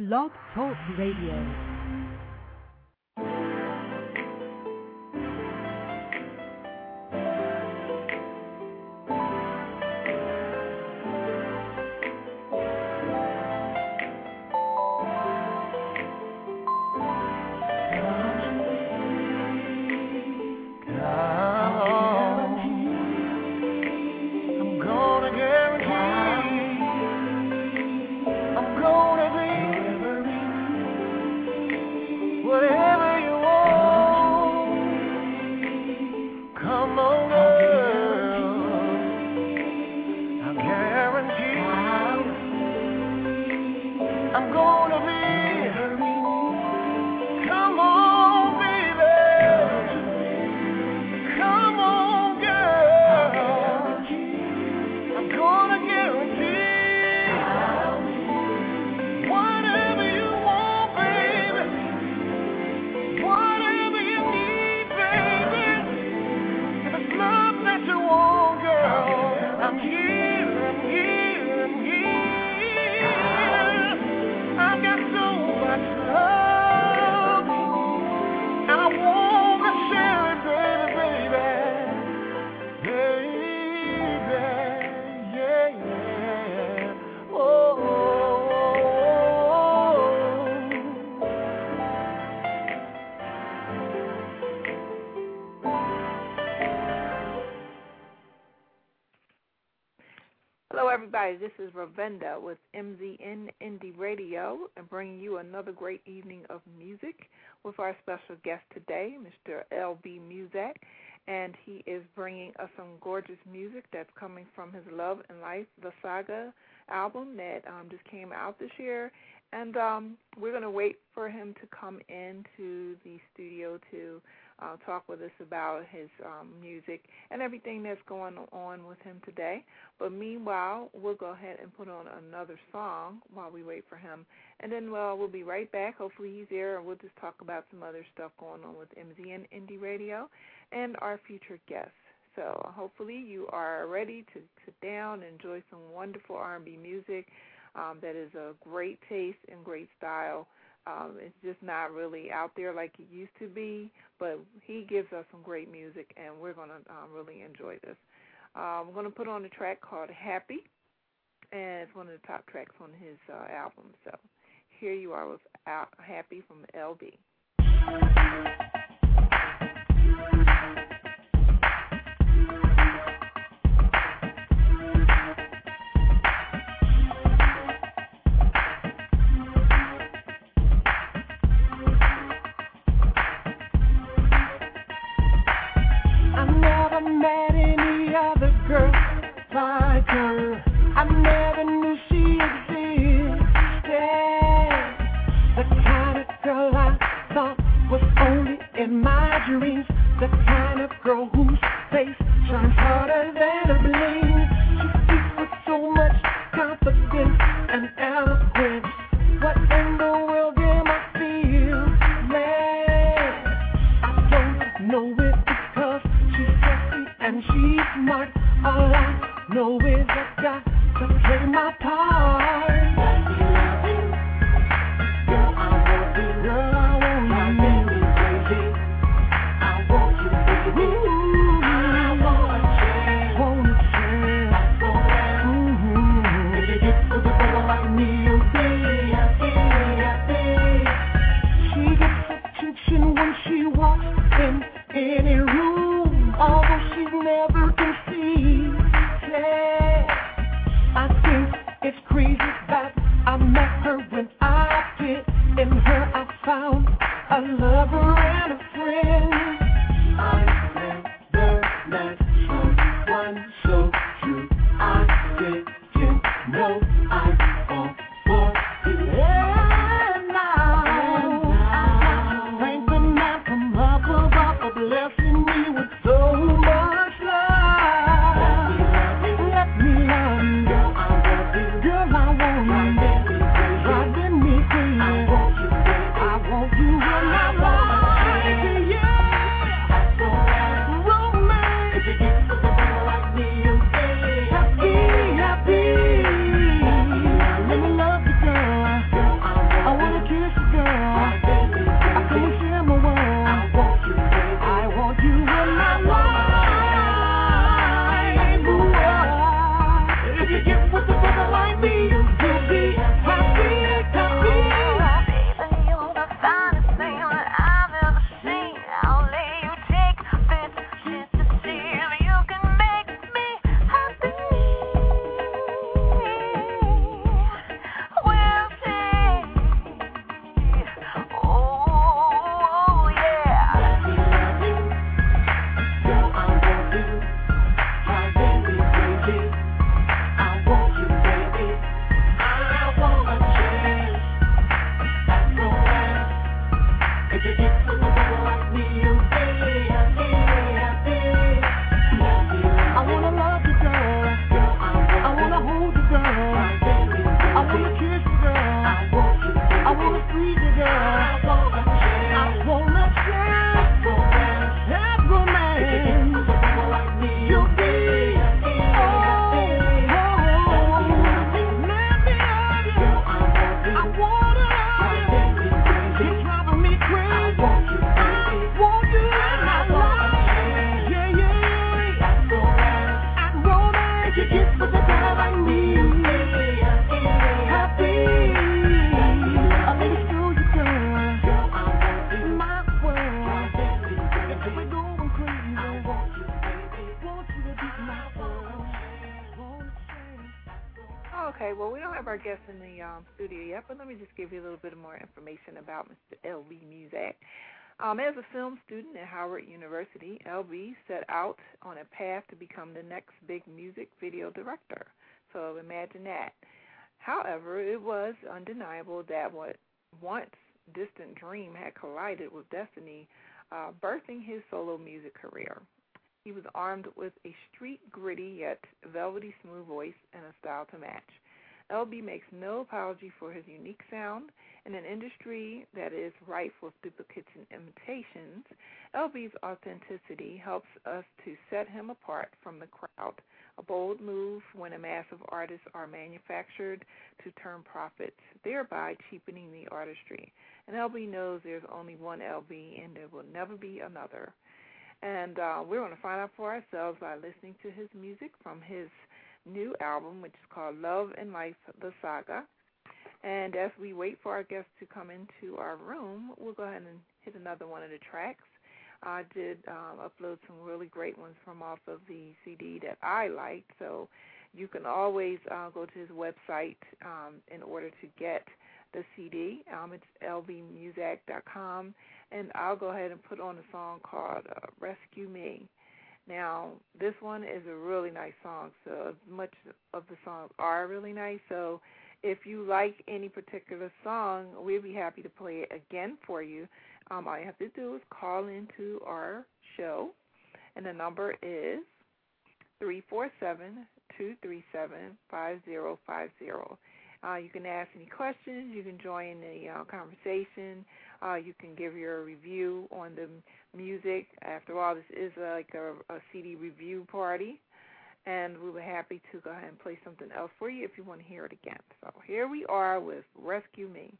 Blog Talk Radio. Ravenda with MZN Indie Radio and bringing you another great evening of music with our special guest today, Mr. LB Muzac. And he is bringing us some gorgeous music that's coming from his Love and Life, the Saga album that um, just came out this year. And um, we're going to wait for him to come into the studio to uh, talk with us about his um, music and everything that's going on with him today. But meanwhile, we'll go ahead and put on another song while we wait for him. And then well, we'll be right back. Hopefully he's there, and we'll just talk about some other stuff going on with MZN Indie Radio and our future guests. So hopefully you are ready to sit down and enjoy some wonderful R&B music um, that is a great taste and great style. Um, it's just not really out there like it used to be, but he gives us some great music, and we're going to um, really enjoy this. Um, I'm going to put on a track called Happy, and it's one of the top tracks on his uh, album. So here you are with uh, Happy from LB. LB set out on a path to become the next big music video director. So imagine that. However, it was undeniable that what once distant dream had collided with destiny, uh, birthing his solo music career. He was armed with a street gritty yet velvety smooth voice and a style to match. LB makes no apology for his unique sound. In an industry that is rife with duplicates and imitations, LB's authenticity helps us to set him apart from the crowd. A bold move when a mass of artists are manufactured to turn profits, thereby cheapening the artistry. And LB knows there's only one LB and there will never be another. And uh, we're going to find out for ourselves by listening to his music from his new album, which is called Love and Life The Saga. And as we wait for our guests to come into our room, we'll go ahead and hit another one of the tracks. I did um, upload some really great ones from off of the CD that I liked, so you can always uh, go to his website um, in order to get the CD. Um, it's lbmuzac.com, and I'll go ahead and put on a song called uh, Rescue Me. Now, this one is a really nice song, so much of the songs are really nice. So, if you like any particular song, we'd be happy to play it again for you. Um, all you have to do is call into our show, and the number is three four seven two three seven five zero five zero. Uh, you can ask any questions. You can join the uh, conversation. Uh, you can give your review on the music. After all, this is like a, a CD review party, and we were happy to go ahead and play something else for you if you want to hear it again. So here we are with Rescue Me.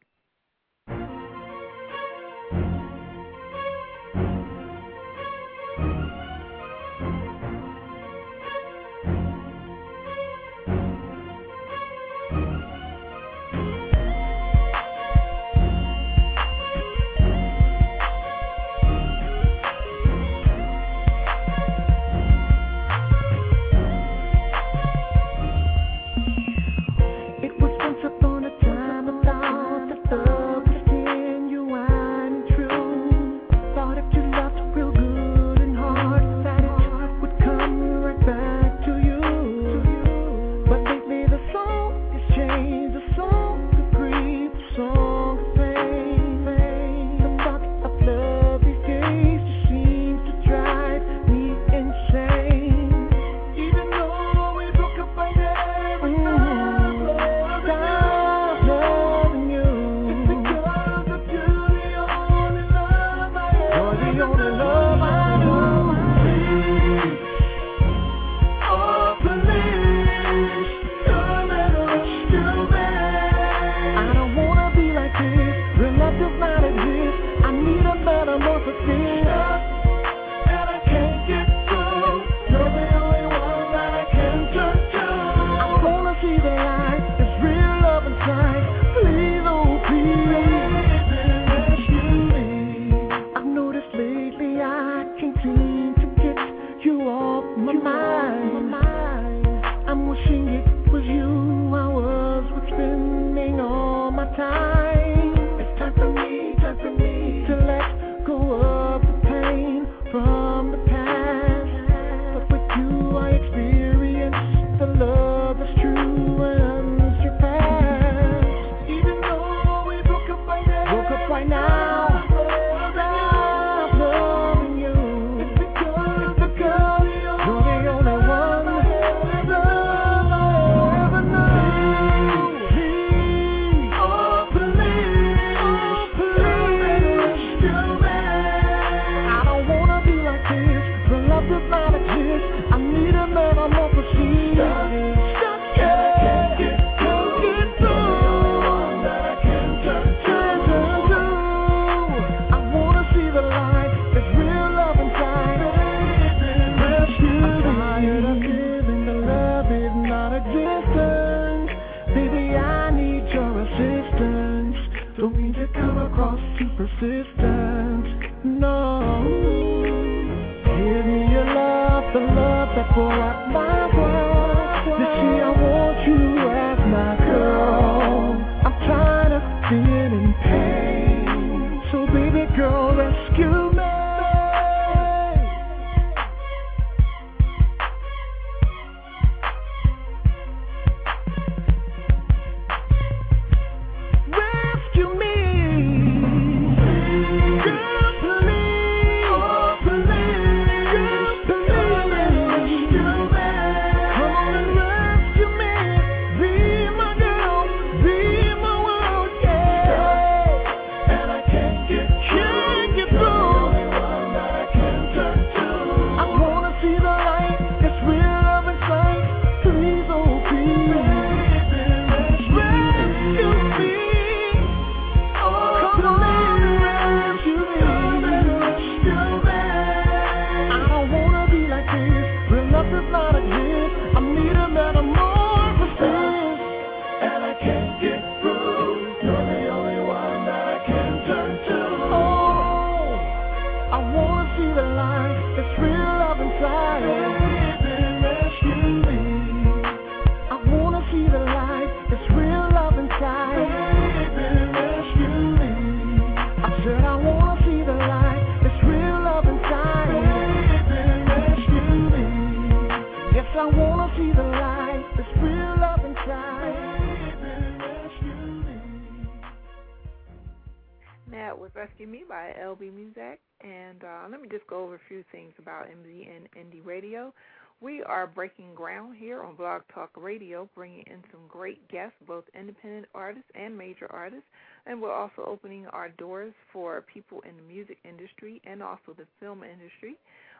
Me by LB Muzac. And uh, let me just go over a few things about MZN Indie Radio. We are breaking ground here on Blog Talk Radio, bringing in some great guests, both independent artists and major artists. And we're also opening our doors for people in the music industry and also the film industry.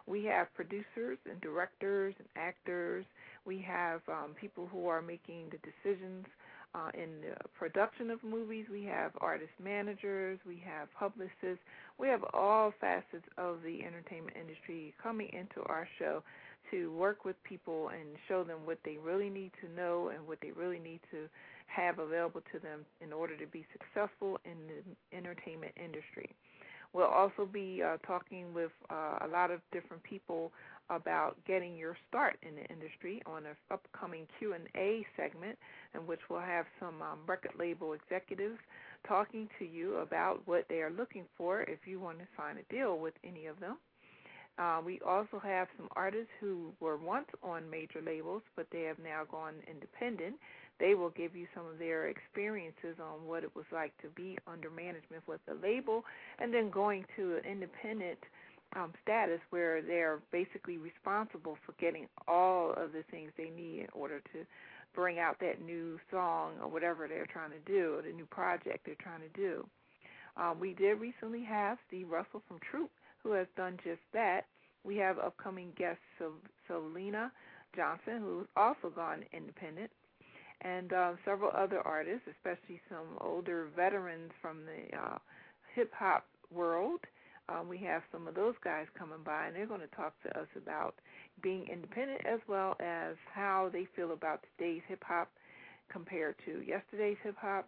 We have producers and directors and actors. We have um, people who are making the decisions uh, in the production of movies. We have artist managers. We have publicists. We have all facets of the entertainment industry coming into our show to work with people and show them what they really need to know and what they really need to have available to them in order to be successful in the entertainment industry. We'll also be uh, talking with uh, a lot of different people about getting your start in the industry on an upcoming Q&A segment in which we'll have some um, record label executives talking to you about what they are looking for if you want to sign a deal with any of them. Uh, we also have some artists who were once on major labels, but they have now gone independent. They will give you some of their experiences on what it was like to be under management with a label and then going to an independent um, status where they're basically responsible for getting all of the things they need in order to bring out that new song or whatever they're trying to do, or the new project they're trying to do. Um, we did recently have Steve Russell from Troop, who has done just that. We have upcoming guest Syleena Johnson, who's also gone independent, and uh, several other artists, especially some older veterans from the uh, hip hop world um, we have some of those guys coming by, and they're going to talk to us about being independent as well as how they feel about today's hip hop compared to yesterday's hip hop,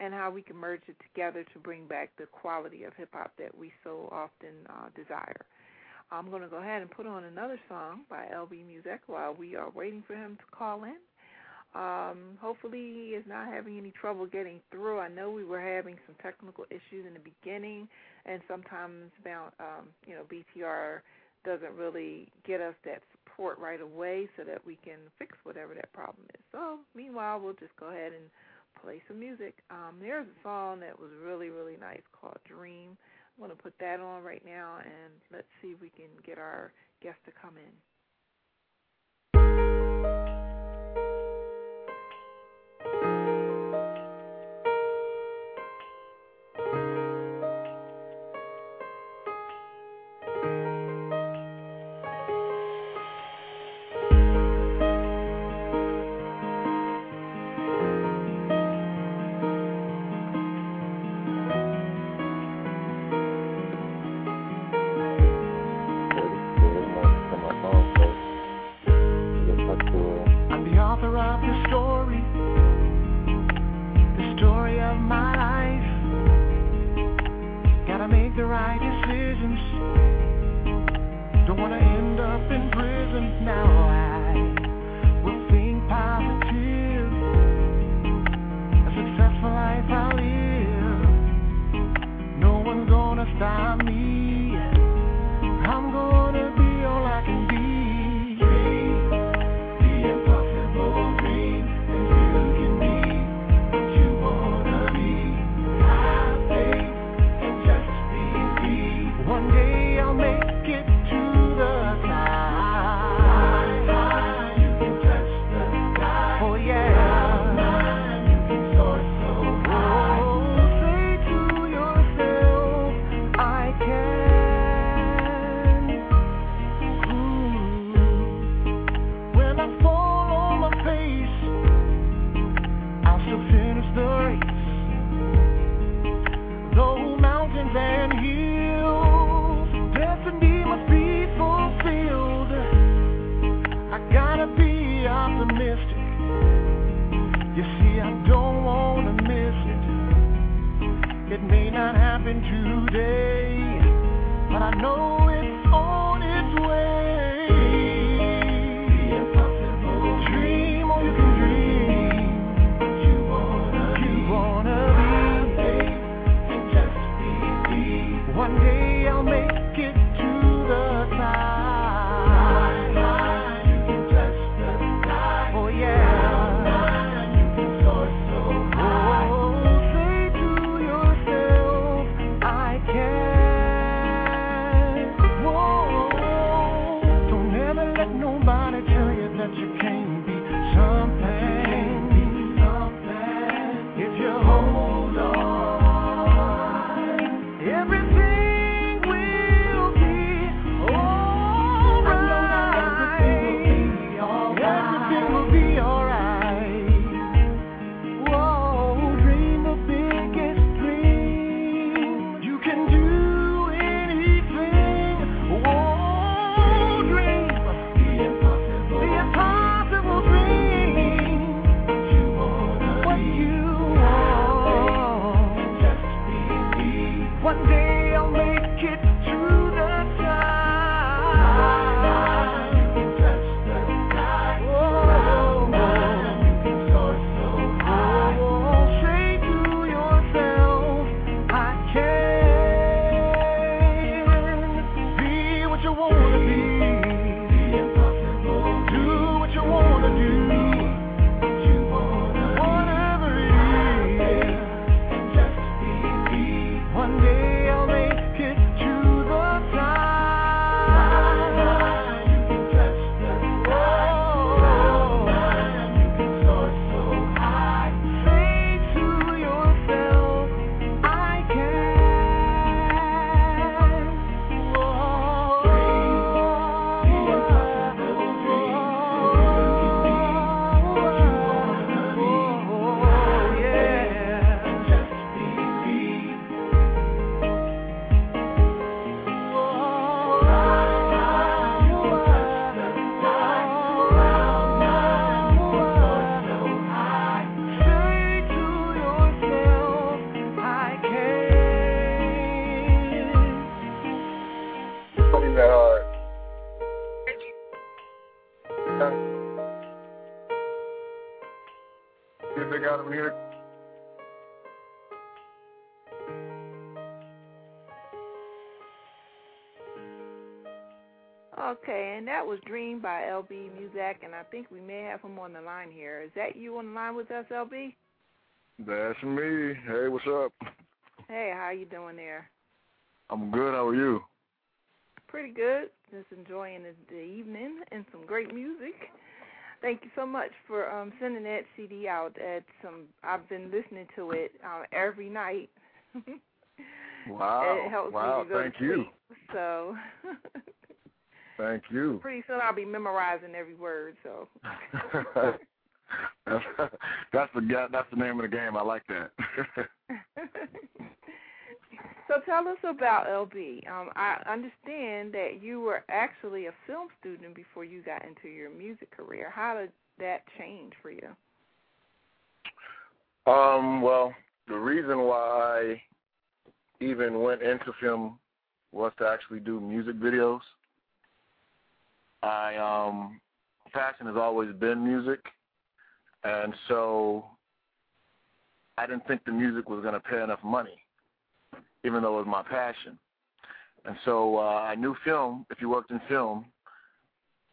and how we can merge it together to bring back the quality of hip hop that we so often uh, desire. I'm going to go ahead and put on another song by LB Muzac while we are waiting for him to call in. Um, hopefully he is not having any trouble getting through. I know we were having some technical issues in the beginning, and sometimes um, you know BTR doesn't really get us that support right away so that we can fix whatever that problem is. So meanwhile, we'll just go ahead and play some music. Um, there's a song that was really really nice called Dream. I'm going to put that on right now, and let's see if we can get our guest to come in. Was Dream by LB Muzac, and I think we may have him on the line here. Is that you on the line with us, LB? That's me. Hey, what's up? Hey, how you doing there? I'm good. How are you? Pretty good. Just enjoying the, the evening and some great music. Thank you so much for um sending that CD out. At some, I've been listening to it uh, every night. wow! It helps wow! Me to go Thank to you. So Thank you. Pretty soon I'll be memorizing every word. So. that's, that's the that's the name of the game. I like that. so tell us about LB. Um, I understand that you were actually a film student before you got into your music career. How did that change for you? Um, well, the reason why I even went into film was to actually do music videos. I um passion has always been music, and so I didn't think the music was going to pay enough money, even though it was my passion. And so uh, I knew film. If you worked in film,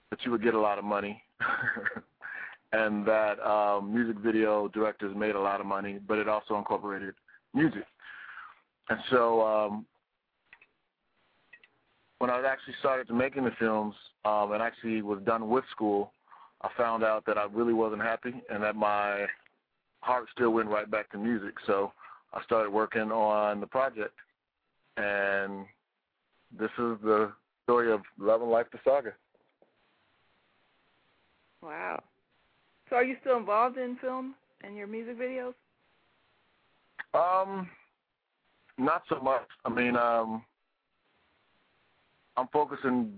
that you would get a lot of money, and that um, music video directors made a lot of money, but it also incorporated music. And so um, when I actually started making the films um, and actually was done with school, I found out that I really wasn't happy and that my heart still went right back to music. So I started working on the project, and this is the story of Love and Life, the saga. Wow. So are you still involved in film and your music videos? Um, not so much. I mean, um, I'm focusing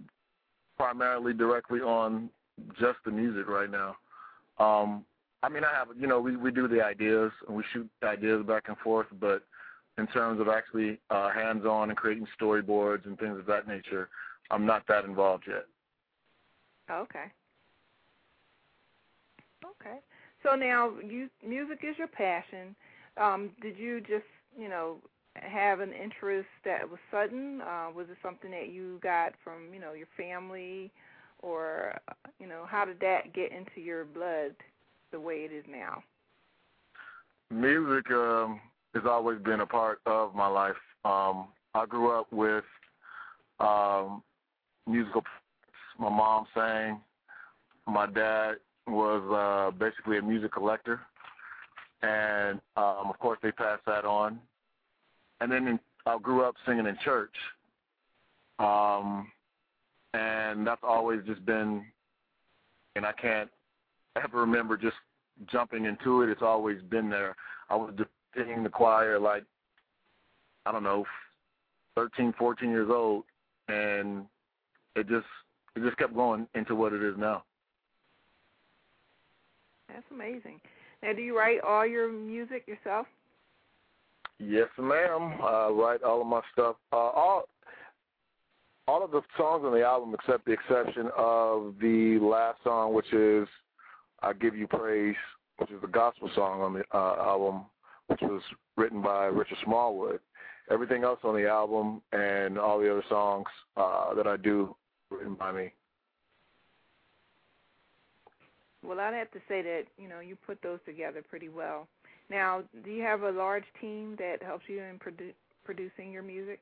primarily directly on just the music right now. Um, I mean, I have, you know, we we do the ideas and we shoot ideas back and forth, but in terms of actually uh, hands-on and creating storyboards and things of that nature, I'm not that involved yet. Okay. Okay. So now, you music is your passion. Um, did you just, you know, have an interest that was sudden? Uh, was it something that you got from you know your family, or you know how did that get into your blood the way it is now? Music um, has always been a part of my life. Um, I grew up with um, musical. My mom sang. My dad was uh, basically a music collector, and um, of course they passed that on and then in, I grew up singing in church, um, and that's always just been, and I can't ever remember just jumping into it. It's always been there. I was singing the choir like I don't know, 13, 14 years old, and it just it just kept going into what it is now. That's amazing. Now, do you write all your music yourself? Yes, ma'am. I write all of my stuff. Uh, all all of the songs on the album, except the exception of the last song, which is "I Give You Praise," which is the gospel song on the uh, album, which was written by Richard Smallwood. Everything else on the album and all the other songs uh, that I do written by me. Well, I'd have to say that you know you put those together pretty well. Now, do you have a large team that helps you in produ- producing your music?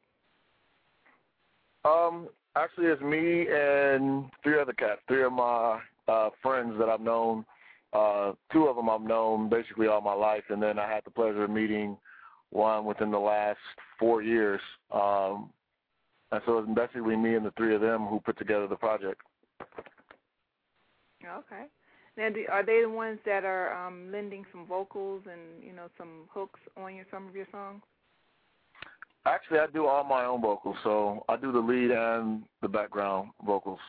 Um, actually, it's me and three other cats. Three of my uh, friends that I've known. Uh, two of them I've known basically all my life, and then I had the pleasure of meeting one within the last four years. Um, and so it's basically me and the three of them who put together the project. Okay. Now, do, are they the ones that are um, lending some vocals and you know some hooks on your some of your songs? Actually, I do all my own vocals, so I do the lead and the background vocals.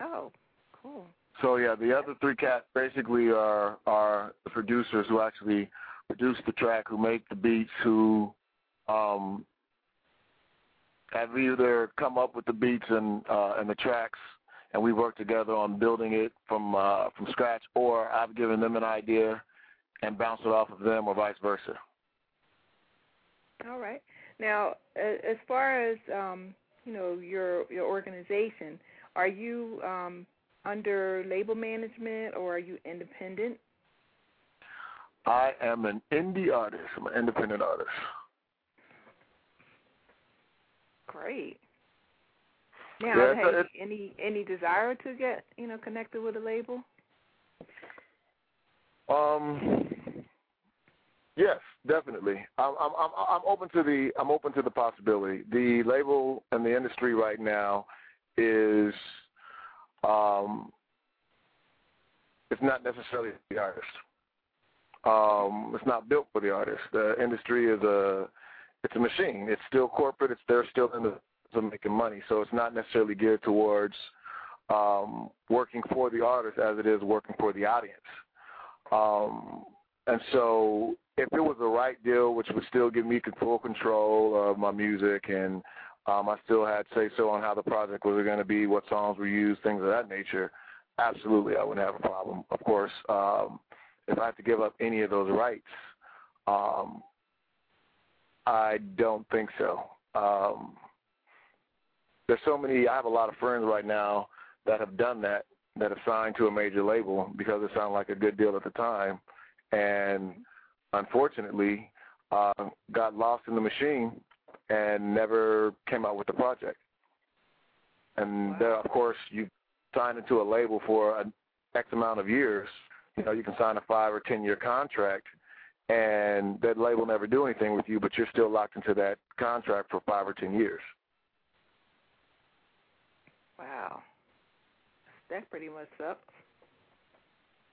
Oh, cool. So yeah, the other three cats basically are are the producers who actually produce the track, who make the beats, who um, have either come up with the beats and uh, and the tracks and we work together on building it from uh, from scratch, or I've given them an idea and bounced it off of them, or vice versa. All right. Now, as far as um, you know, your your organization, are you um, under label management or are you independent? I am an indie artist. I'm an independent artist. Great. Now, yeah, have it's, any any desire to get you know connected with a label? Um. Yes, definitely. I'm I'm I'm I'm open to the I'm open to the possibility. The label and the industry right now is um it's not necessarily the artist. Um it's not built for the artist. The industry is a it's a machine. It's still corporate. It's they're still in the of making money. So it's not necessarily geared towards um, working for the artist as it is working for the audience. Um, and so if it was the right deal, which would still give me full control of my music and um, I still had say so on how the project was going to be, what songs were used, things of that nature, absolutely I wouldn't have a problem. Of course, um, if I had to give up any of those rights, um, I don't think so. Um, there's so many. I have a lot of friends right now that have done that, that have signed to a major label because it sounded like a good deal at the time, and unfortunately, uh, got lost in the machine and never came out with the project. And wow. there, of course, you sign into a label for an X amount of years. You know, you can sign a five or ten year contract, and that label never do anything with you, but you're still locked into that contract for five or ten years. Wow. That pretty much sucks.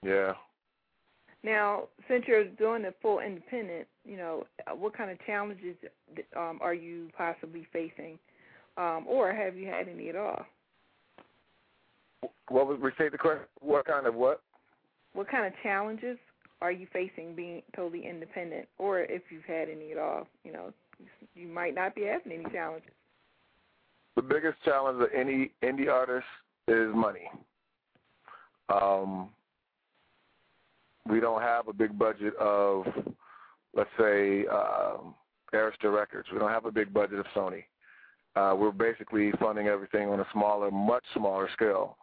Yeah. Now, since you're doing the full independent, you know, what kind of challenges um, are you possibly facing, um, or have you had any at all? What was restate the question? What kind of what? What kind of challenges are you facing being totally independent, or if you've had any at all? You know, you might not be having any challenges the biggest challenge of any indie artist is money. Um, we don't have a big budget of, let's say, uh, Arista Records. We don't have a big budget of Sony. Uh, we're basically funding everything on a smaller, much smaller scale.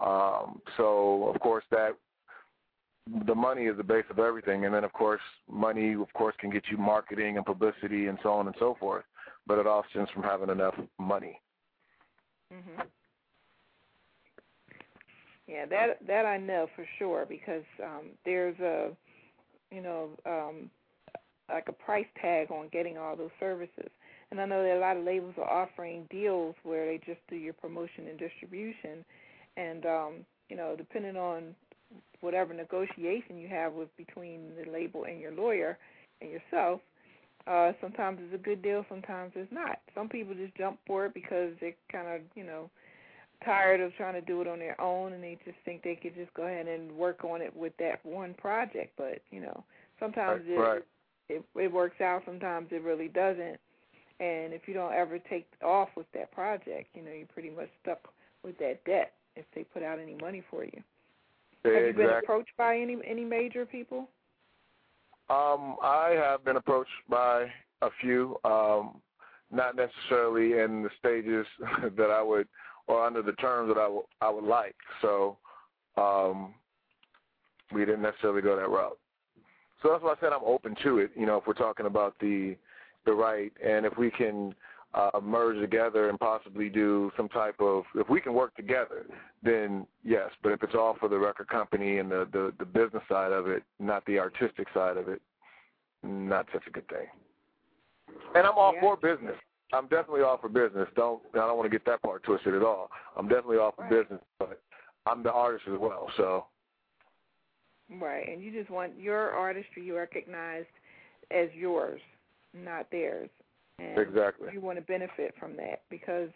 Um, so, of course, that the money is the base of everything, and then, of course, money, of course, can get you marketing and publicity and so on and so forth. But it all stems from having enough money. Mhm. Yeah, that that I know for sure because um there's a you know, um like a price tag on getting all those services. And I know that a lot of labels are offering deals where they just do your promotion and distribution and um, you know, depending on whatever negotiation you have with between the label and your lawyer and yourself, uh, sometimes it's a good deal, sometimes it's not. Some people just jump for it because they're kind of, you know, tired of trying to do it on their own and they just think they could just go ahead and work on it with that one project. But, you know, sometimes right, it it works out. Sometimes it really doesn't. And if you don't ever take off with that project, you know, you're pretty much stuck with that debt if they put out any money for you. Have you been approached by any any major people? Um, I have been approached by a few, um, not necessarily in the stages that I would, or under the terms that I, w- I would like. So um, we didn't necessarily go that route. So that's why I said I'm open to it. You know, if we're talking about the the right, and if we can uh, merge together and possibly do some type of, if we can work together, then yes. But if it's all for the record company and the the, the business side of it, not the artistic side of it, not such a good thing. And I'm all Yeah. for business. I'm definitely all for business. Don't I don't want to get that part twisted at all. I'm definitely all for Right. business, but I'm the artist as well. So Right, and you just want your artistry recognized as yours, not theirs. And exactly. you want to benefit from that because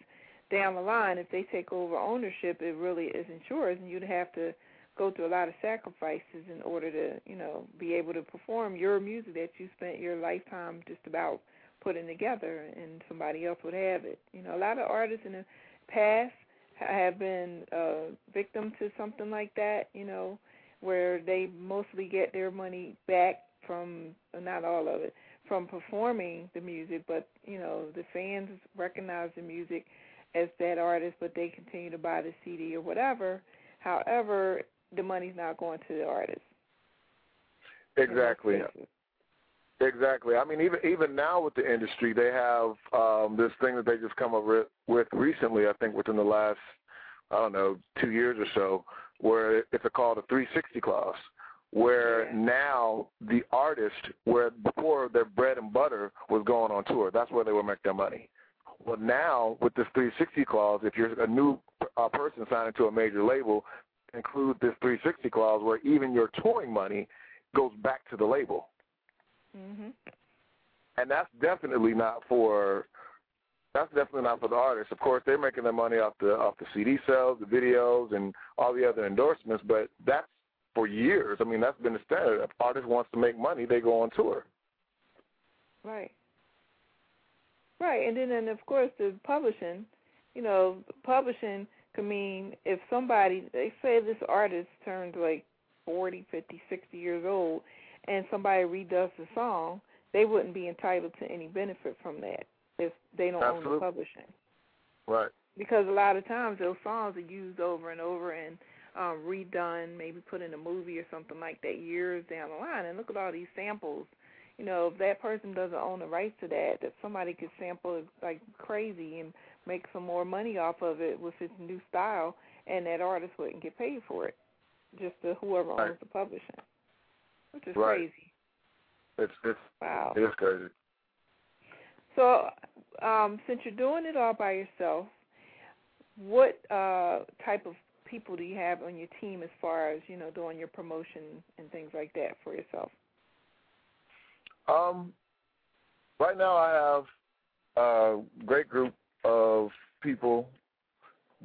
down the line, if they take over ownership, it really isn't yours, and you'd have to go through a lot of sacrifices in order to, you know, be able to perform your music that you spent your lifetime just about putting together, and somebody else would have it. You know, a lot of artists in the past have been uh, victim to something like that. You know, where they mostly get their money back from not all of it from performing the music, but you know the fans recognize the music as that artist, but they continue to buy the CD or whatever. However, the money's not going to the artist. Exactly. Exactly. I mean, even even now with the industry, they have um, this thing that they just come up with, with recently. I think within the last, I don't know, two years or so, where it's a called a 360 clause, where now the artist, where before their bread and butter was going on tour, that's where they would make their money. Well, now with this 360 clause, if you're a new uh, person signing to a major label, include this 360 clause where even your touring money goes back to the label Mhm. and that's definitely not for that's definitely not for the artists. Of course, they're making their money off the off the CD sales, the videos, and all the other endorsements. But that's for years. I mean, that's been the standard. If artist wants to make money, they go on tour. Right. Right, and then and of course the publishing, you know, publishing could mean if somebody they say this artist turns like forty, fifty, sixty years old and somebody redoes the song, they wouldn't be entitled to any benefit from that if they don't own the publishing. Right. Because a lot of times those songs are used over and over and um, redone, maybe put in a movie or something like that years down the line. And look at all these samples. You know, if that person doesn't own the rights to that, that somebody could sample it like crazy and make some more money off of it with its new style, and that artist wouldn't get paid for it, just to whoever owns Right. the publishing, which is Right. crazy. It's it's Wow. it is crazy. So, um, since you're doing it all by yourself, what uh, type of people do you have on your team as far as you know doing your promotion and things like that for yourself? Um, right now I have a great group of people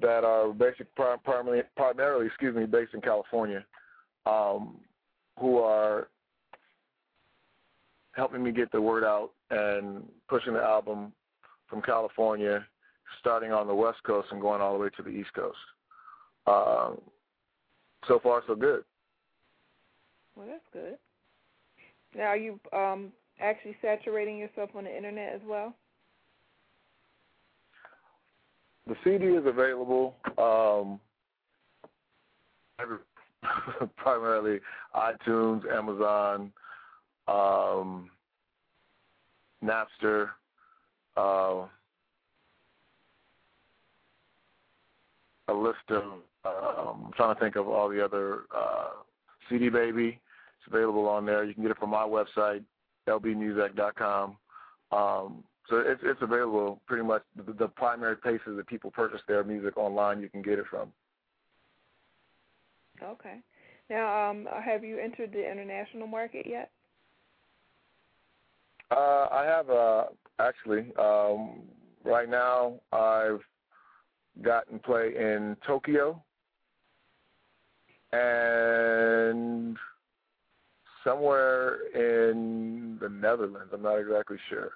that are basic primarily, primarily, excuse me, based in California, um, who are helping me get the word out and pushing the album from California, starting on the West Coast and going all the way to the East Coast. Um, so far, so good. Well, that's good. Now, are you um, actually saturating yourself on the internet as well? The CD is available um, every, primarily iTunes, Amazon, um, Napster. Uh, a list of. Um, I'm trying to think of all the other uh, CD Baby. It's available on there. You can get it from my website, lbmuzac.com. Um, so it's it's available pretty much the, the primary places that people purchase their music online. You can get it from. Okay. Now, um, have you entered the international market yet? Uh, I have uh, actually um, right now. I've gotten play in Tokyo and somewhere in the Netherlands. I'm not exactly sure.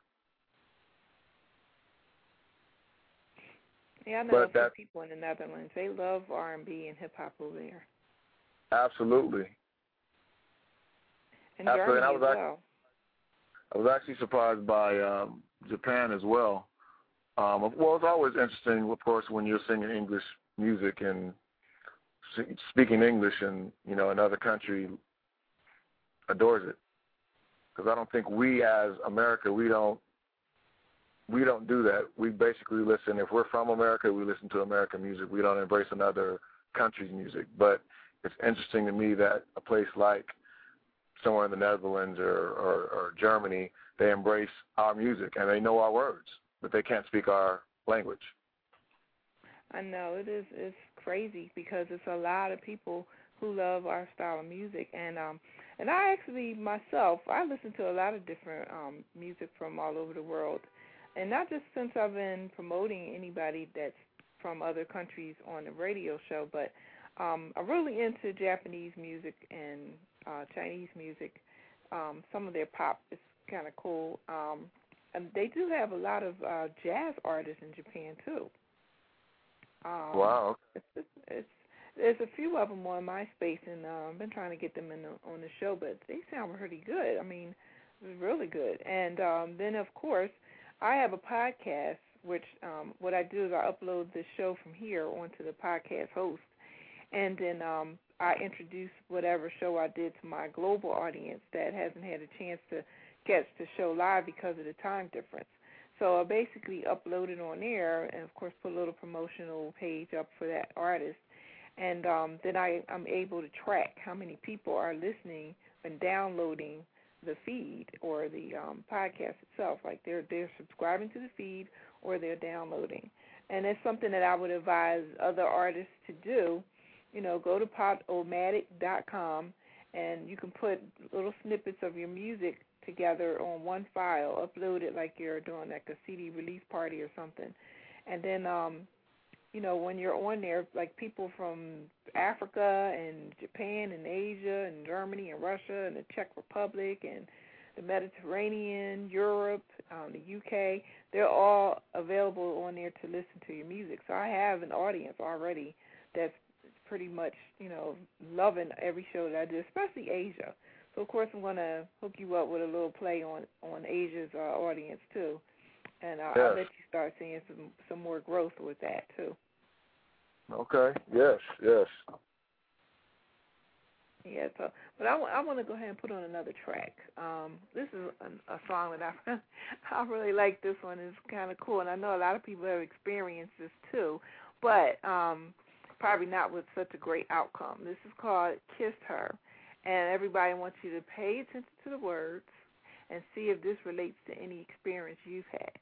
Yeah, I know But a few people in the Netherlands. They love R and B and hip hop over there, Absolutely. and Absolutely, and I as was act- well. I was actually surprised by um, Japan as well. Um, well, it's always interesting, of course, when you're singing English music and speaking English, and you know another country adores it. Because I don't think we, as America, we don't we don't do that. We basically listen. If we're from America, we listen to American music. We don't embrace another country's music. But it's interesting to me that a place like somewhere in the Netherlands or, or, or Germany, they embrace our music and they know our words, but they can't speak our language. I know it is. It's crazy because it's a lot of people who love our style of music, and um, and I actually myself I listen to a lot of different um music from all over the world, and not just since I've been promoting anybody that's from other countries on the radio show, but um, I'm really into Japanese music and uh, Chinese music. Um, some of their pop is kind of cool, um, and they do have a lot of uh, jazz artists in Japan too. Um, Wow. It's, it's, it's there's a few of them on MySpace, and uh, I've been trying to get them in the, on the show, but they sound pretty good. I mean, really good. And um, then of course, I have a podcast, which um, what I do is I upload the show from here onto the podcast host, and then um, I introduce whatever show I did to my global audience that hasn't had a chance to catch the show live because of the time difference. So I basically upload it on there, and of course put a little promotional page up for that artist, and um, then I, I'm able to track how many people are listening and downloading the feed or the um, podcast itself. Like they're they're subscribing to the feed or they're downloading, and it's something that I would advise other artists to do. You know, go to podomatic.com and you can put little snippets of your music together on one file, upload it like you're doing like a CD release party or something, and then um, you know when you're on there, like people from Africa and Japan and Asia and Germany and Russia and the Czech Republic and the Mediterranean, Europe, um, the UK, they're all available on there to listen to your music. So I have an audience already that's pretty much, you know, loving every show that I do, especially Asia. So of course I'm gonna hook you up with a little play on on Asia's uh, audience too, and I'll Yes. let you start seeing some some more growth with that too. Okay. Yes. Yes. Yeah, so but I, I want to go ahead and put on another track. Um, this is a, a song that I I really like. This one It's kind of cool, and I know a lot of people have experienced this too, but um, probably not with such a great outcome. This is called "Kissed Her," and everybody wants you to pay attention to the words and see if this relates to any experience you've had.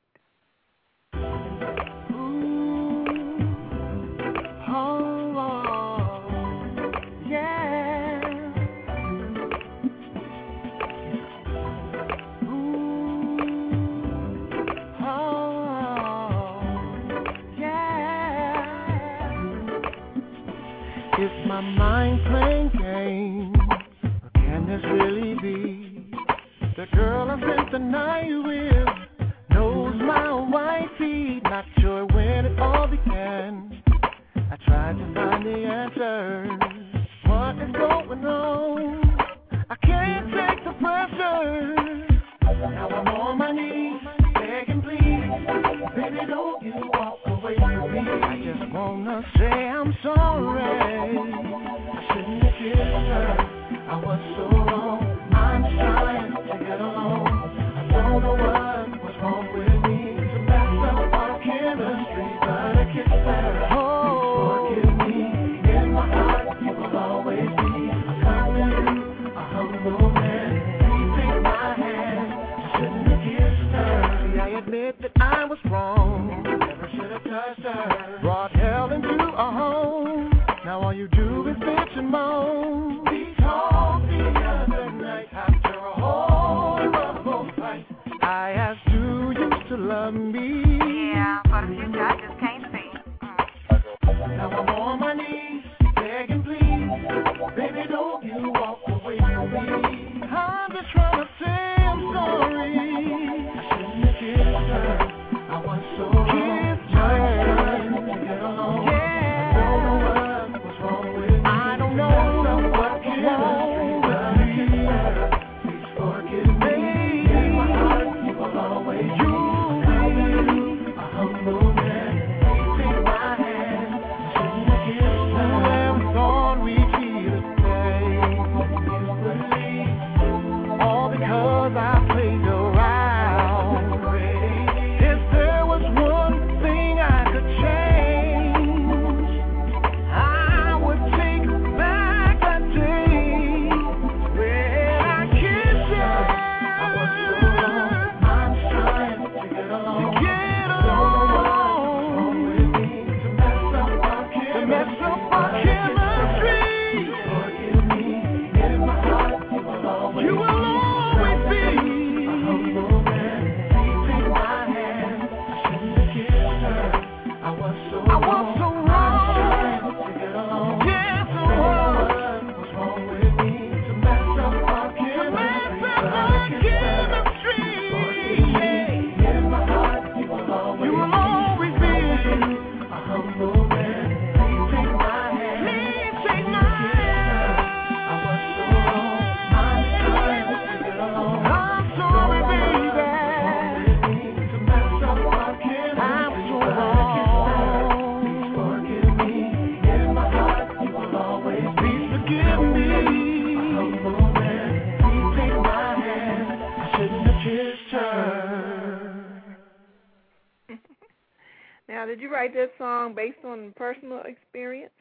Personal experience?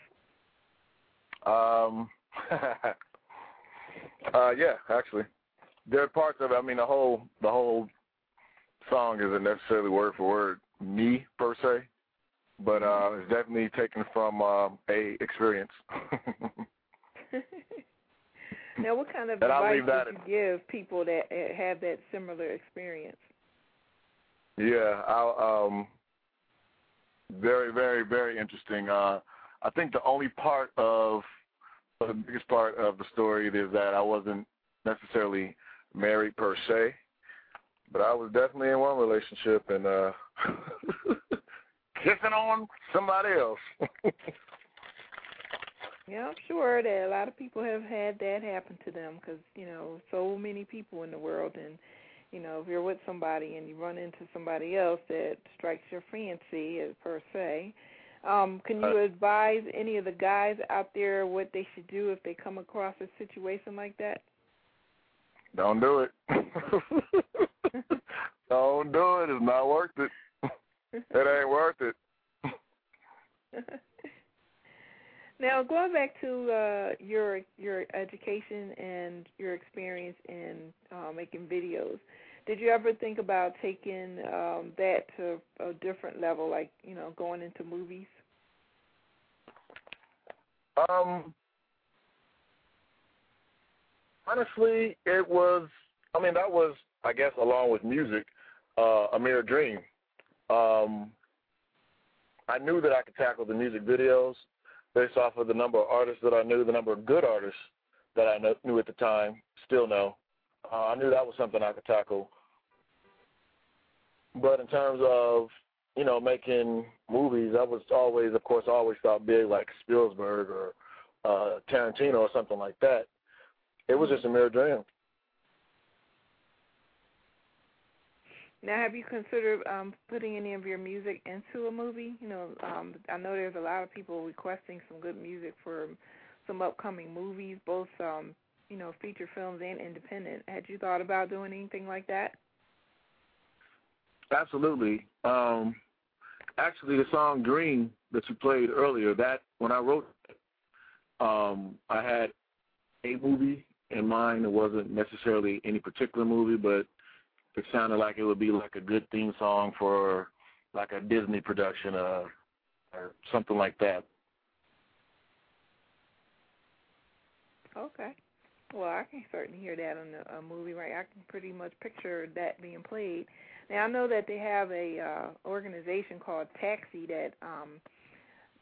Um, uh, yeah, actually, there are parts of it. I mean, the whole the whole song isn't necessarily word for word me per se, but uh, it's definitely taken from uh, a experience. now, what kind of And advice would you give people that have that similar experience? Yeah, I'll, um, very, very, very interesting. Uh, I think the only part of the biggest part of the story is that I wasn't necessarily married per se, but I was definitely in one relationship and uh, kissing on somebody else. Yeah, I'm sure that a lot of people have had that happen to them because you know so many people in the world, and you know if you're with somebody and you run into somebody else that strikes your fancy uh, per se, um, can you advise any of the guys out there what they should do if they come across a situation like that? Don't do it. Don't do it. It's not worth it. It ain't worth it. now, going back to uh, your your education and your experience in uh, making videos, did you ever think about taking um, that to a different level, like you know, going into movies? Um, honestly, it was. I mean, that was, I guess, along with music, uh, a mere dream. Um, I knew that I could tackle the music videos based off of the number of artists that I knew, the number of good artists that I knew at the time, still know. Uh, I knew that was something I could tackle. But in terms of, you know, making movies, I was always, of course, always thought big like Spielberg or uh, Tarantino or something like that. It was just a mere dream. Now, have you considered um, putting any of your music into a movie? You know, um, I know there's a lot of people requesting some good music for some upcoming movies, both um, you know feature films and independent. Had you thought about doing anything like that? Absolutely. Um, actually, the song "Green" that you played earlier, that when I wrote, it, um, I had a movie in mind. It wasn't necessarily any particular movie, but it sounded like it would be like a good theme song for like a Disney production uh, or something like that. Okay. Well, I can certainly hear that in a, a movie, right? I can pretty much picture that being played. Now I know that they have a uh, organization called Taxi that um,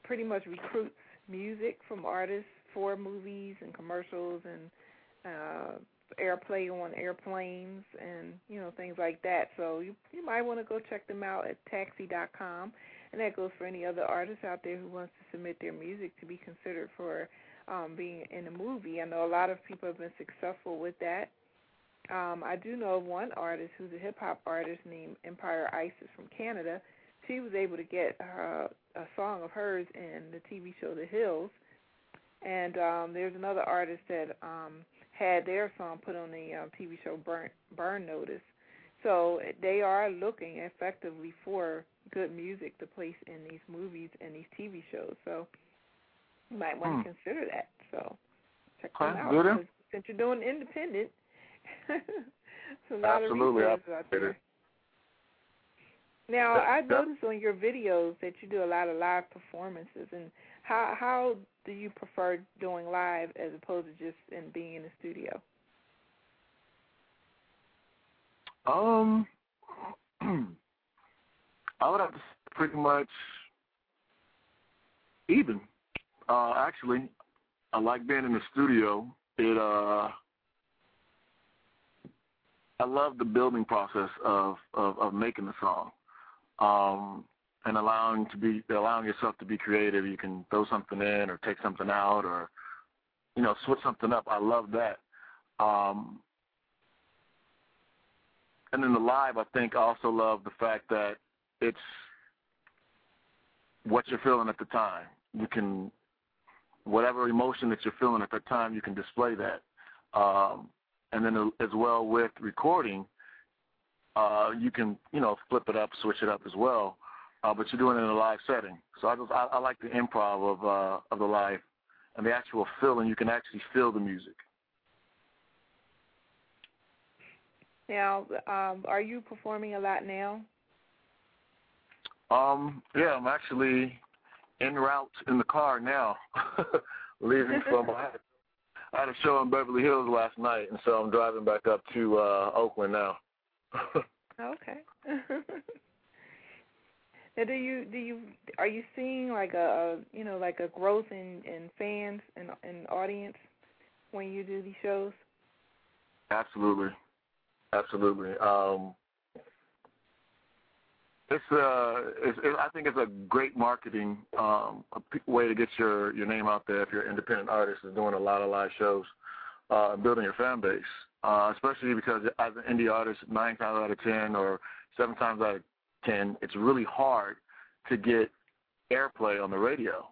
pretty much recruits music from artists for movies and commercials and uh, airplay on airplanes and you know things like that. So you you might want to go check them out at taxi.com, and that goes for any other artists out there who wants to submit their music to be considered for um, being in a movie. I know a lot of people have been successful with that. Um, I do know of one artist who's a hip hop artist named Empire Isis from Canada. She was able to get her, a song of hers in the TV show The Hills. And um, there's another artist that um, had their song put on the um, TV show Burn Burn Notice. So they are looking effectively for good music to place in these movies and these TV shows. So you might want Hmm. to consider that. So check Okay, them out. Since you're doing independent, a lot Absolutely, of resources out there. Now, I noticed on your videos that you do a lot of live performances, and how how do you prefer doing live as opposed to just in being in the studio? Um, I would have to pretty much even. Uh, actually, I like being in the studio. It uh, I love the building process of of, of making the song, um, and allowing to be allowing yourself to be creative. You can throw something in or take something out or you know switch something up. I love that. Um, and then the live, I think I also love the fact that it's what you're feeling at the time. You can, whatever emotion that you're feeling at that time, you can display that. Um, and then as well with recording, uh, you can, you know, flip it up, switch it up as well. Uh, but you're doing it in a live setting. So I just I, I like the improv of uh, of the live and the actual feeling. You can actually feel the music. Now, um, are you performing a lot now? Um, yeah, I'm actually en route in the car now, leaving from. I had, I had a show in Beverly Hills last night, and so I'm driving back up to uh Oakland now. okay. Now, do you do you are you seeing like a, you know like a growth in in fans and and audience when you do these shows? Absolutely, absolutely. Um, it's uh, it's, it, I think it's a great marketing um, way to get your your name out there. If you're an independent artist, is doing a lot of live shows, uh, building your fan base. Uh, especially because as an indie artist, nine times out of ten or seven times out of ten, it's really hard to get airplay on the radio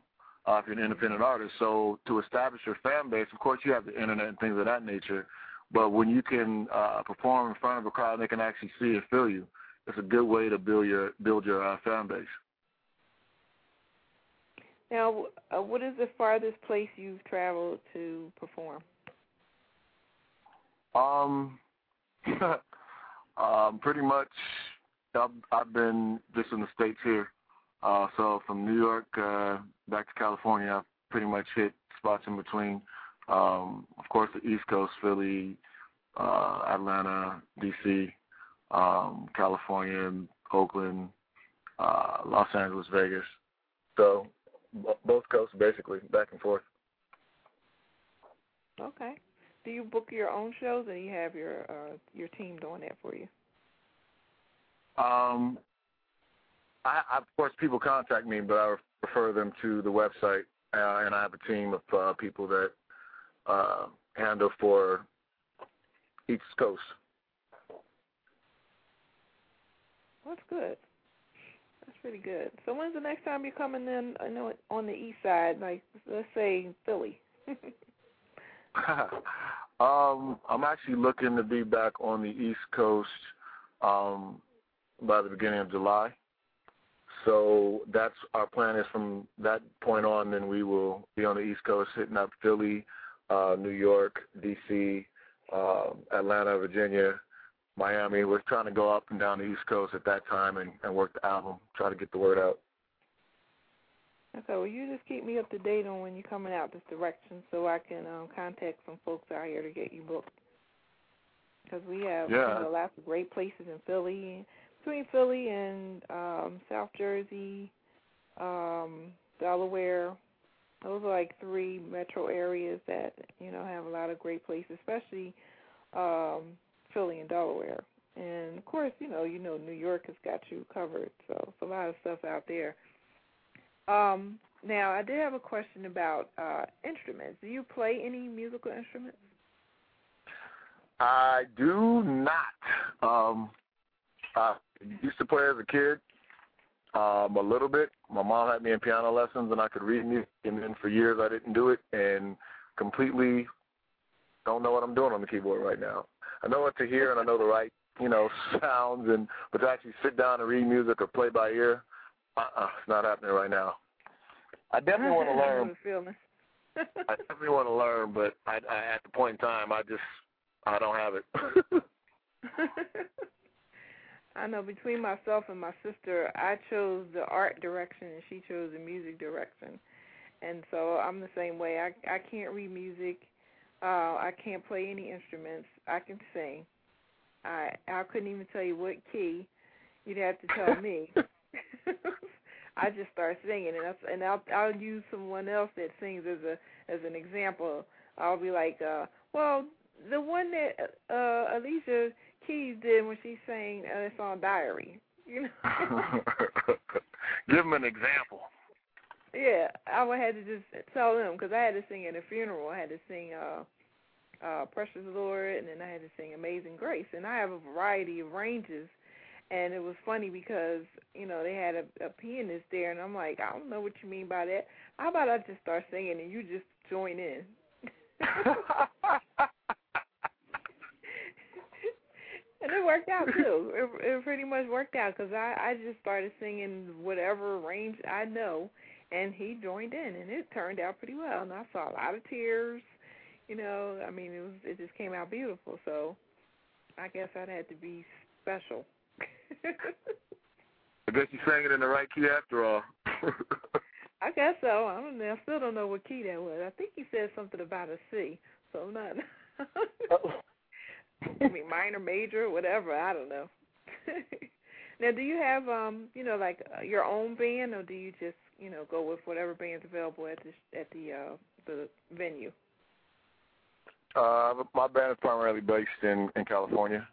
uh, if you're an independent artist. So to establish your fan base, of course, you have the internet and things of that nature. But when you can uh, perform in front of a crowd and they can actually see and feel you, it's a good way to build your build your uh, fan base. Now, uh, what is the farthest place you've traveled to perform? Um, um, pretty much. I've, I've been just in the states here. Uh, so from New York uh, back to California, I've pretty much hit spots in between. Um, of course, the East Coast, Philly, uh, Atlanta, D.C., um, California, Oakland, uh, Los Angeles, Vegas. So b- both coasts, basically, back and forth. Okay. Do you book your own shows, or do you have your uh, your team doing that for you? Um, I, of course, people contact me, but I refer them to the website, uh, and I have a team of uh, people that uh, handle for each coast. That's good. That's pretty good. So when's the next time you're coming in? I know on the east side, like let's say Philly. um, I'm actually looking to be back on the East Coast um, by the beginning of July. So that's our plan is from that point on, then we will be on the East Coast, hitting up Philly, uh, New York, D.C., uh, Atlanta, Virginia, Miami. We're trying to go up and down the East Coast at that time and, and work the album, try to get the word out. Okay, well, you just keep me up to date on when you're coming out this direction so I can um, contact some folks out here to get you booked. Because we have Yeah. you know, lots of great places in Philly, between Philly and um, South Jersey, um, Delaware. Those are like three metro areas that you know have a lot of great places, especially um, Philly and Delaware. And of course, you know, you know, New York has got you covered, so it's a lot of stuff out there. Um, now, I did have a question about uh, instruments. Do you play any musical instruments? I do not. Um, I used to play as a kid, um, a little bit. My mom had me in piano lessons, and I could read music. And then for years, I didn't do it, and completely don't know what I'm doing on the keyboard right now. I know what to hear, and I know the right, you know, sounds, and but to actually sit down and read music or play by ear, uh-uh, it's not happening right now. I definitely want to learn. I definitely want to learn, but I, I, at the point in time, I just I don't have it. I know between myself and my sister, I chose the art direction and she chose the music direction. And so I'm the same way. I I can't read music. Uh I can't play any instruments. I can sing. I I couldn't even tell you what key. You'd have to tell me. I just start singing and I, and I'll I'll use someone else that sings as a as an example. I'll be like, uh, well, the one that uh Alicia Keys did when she sang uh, the song Diary. You know. Give them an example. yeah, I would have to just tell them because I had to sing at a funeral. I had to sing uh uh Precious Lord, and then I had to sing Amazing Grace, and I have a variety of ranges. And it was funny because you know they had a, a pianist there, and I'm like, I don't know what you mean by that. How about I just start singing and you just join in? and it worked out too. It, it pretty much worked out because I I just started singing whatever range I know, and he joined in, and it turned out pretty well. And I saw a lot of tears. You know, I mean, it was it just came out beautiful. So I guess I'd had to be special. I guess you sang it in the right key after all. I guess so. I don't know. I still don't know what key that was. I think he said something about a C. So I'm not. I mean, minor, major, whatever. I don't know. now, do you have um, you know, like uh, your own band, or do you just, you know, go with whatever band's available at the at the uh, the venue? Uh, my band is primarily based in in California.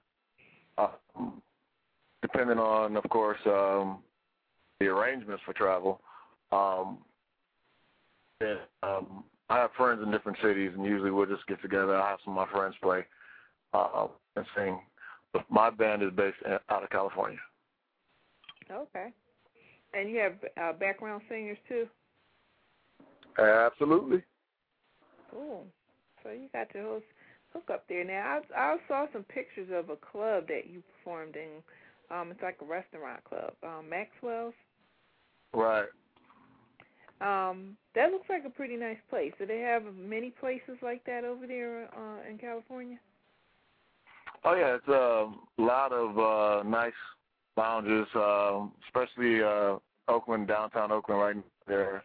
Um, depending on, of course, um, the arrangements for travel. Um, and, um, I have friends in different cities, and usually we'll just get together. I have some of my friends play uh, and sing. But my band is based out of California. Okay. And you have uh, background singers too. Absolutely. Cool. So you got your host hook up there. Now I I saw some pictures of a club that you performed in. Um, it's like a restaurant club, um, Maxwell's. Right. Um, that looks like a pretty nice place. Do they have many places like that over there uh, in California? Oh yeah, it's a lot of uh, nice lounges, uh, especially uh, Oakland, downtown Oakland, right there.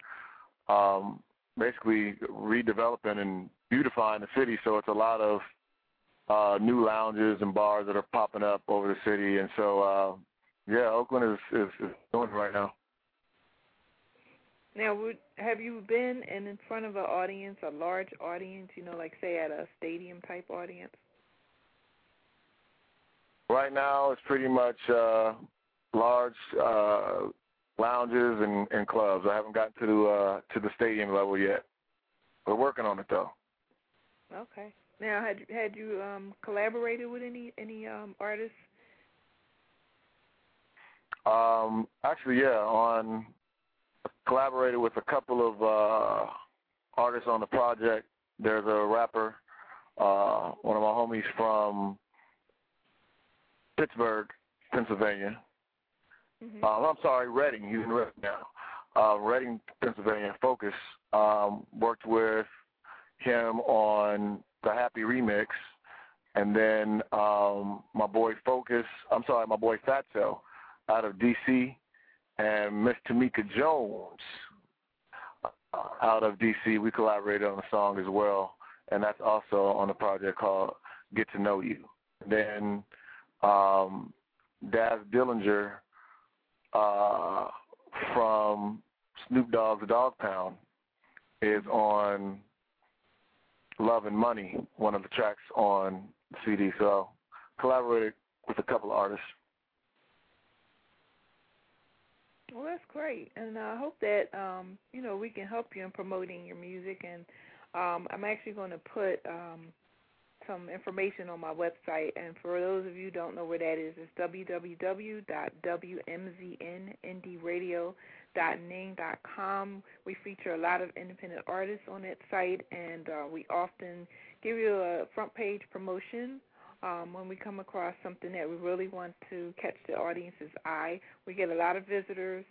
Um, basically redeveloping and beautifying the city, so it's a lot of uh, new lounges and bars that are popping up over the city, and so uh, yeah, Oakland is, is, is doing it right now. Now, would have you been in in front of an audience, a large audience? You know, like say at a stadium type audience. Right now, it's pretty much uh, large uh, lounges and, and clubs. I haven't gotten to uh, to the stadium level yet. We're working on it though. Okay. Now, had had you um, collaborated with any any um, artists? Um, actually, yeah, on collaborated with a couple of uh, artists on the project. There's a rapper, uh, one of my homies from Pittsburgh, Pennsylvania. Mm-hmm. Uh, I'm sorry, Reading. He's in Reading now. Uh, Reading, Pennsylvania. Focus um, worked with him on the Happy remix, and then um, my boy Focus. I'm sorry, my boy Fatso out of DC and Miss Tamika Jones uh, out of DC. We collaborated on a song as well, and that's also on a project called Get to Know You. Then um, Daz Dillinger uh, from Snoop Dogg's Dogg Pound is on Love and Money, one of the tracks on the CD. So collaborated with a couple of artists. Well, that's great, and I hope that um, you know we can help you in promoting your music. And um, I'm actually going to put um, some information on my website. And for those of you who don't know where that is, it's www.wmznindieradio.ning.com. We feature a lot of independent artists on that site, and uh, we often give you a front page promotion um, when we come across something that we really want to catch the audience's eye. We get a lot of visitors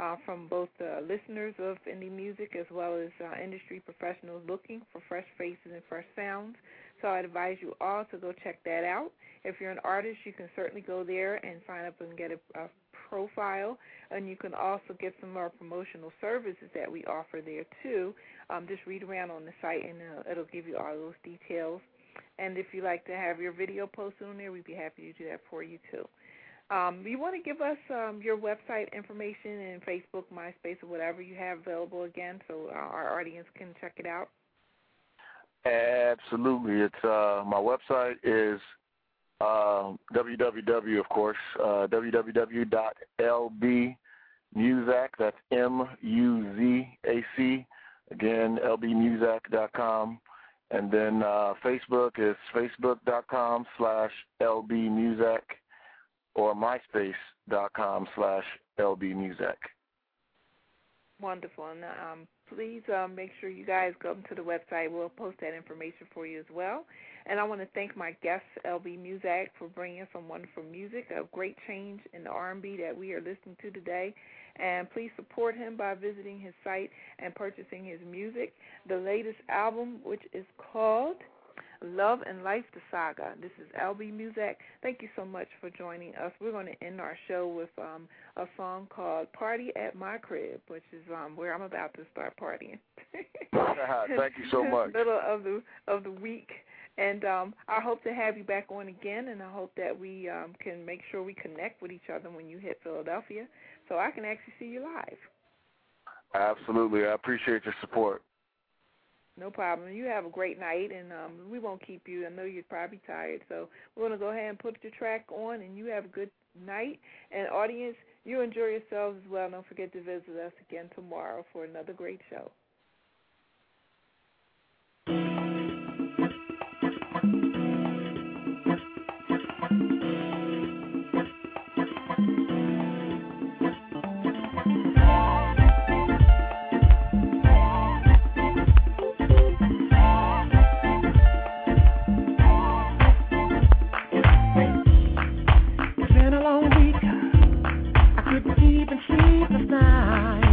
uh, from both uh, listeners of indie music as well as uh, industry professionals looking for fresh faces and fresh sounds. So I advise you all to go check that out. If you're an artist, you can certainly go there and sign up and get a, a profile, and you can also get some of our promotional services that we offer there too. Um, just read around on the site, and uh, it'll give you all those details. And if you'd like to have your video posted on there, we'd be happy to do that for you too. Um, you want to give us um, your website information and Facebook, MySpace, or whatever you have available again, so our audience can check it out. Absolutely, it's uh, my website is uh, www, of course, uh, www.lbmuzac. That's M U Z A C. Again, lbmuzac.com. And then uh, Facebook is facebook.com slash lbmuzac or myspace.com slash lbmuzac. Wonderful. And um, please um, make sure you guys go to the website. We'll post that information for you as well. And I want to thank my guest, LB Muzac, for bringing some wonderful music, a great change in the R&B that we are listening to today. And please support him by visiting his site and purchasing his music. The latest album, which is called Love and Life, the Saga. This is LB Muzac. Thank you so much for joining us. We're going to end our show with um, a song called Party at My Crib, which is um, where I'm about to start partying. Thank you so much. Middle of the of the week. And um, I hope to have you back on again, and I hope that we um, can make sure we connect with each other when you hit Philadelphia, so I can actually see you live. Absolutely, I appreciate your support. No problem. You have a great night, and um, we won't keep you. I know you're probably tired, so we're going to go ahead and put your track on, and you have a good night. And audience, you enjoy yourselves as well. Don't forget to visit us again tomorrow for another great show. of night.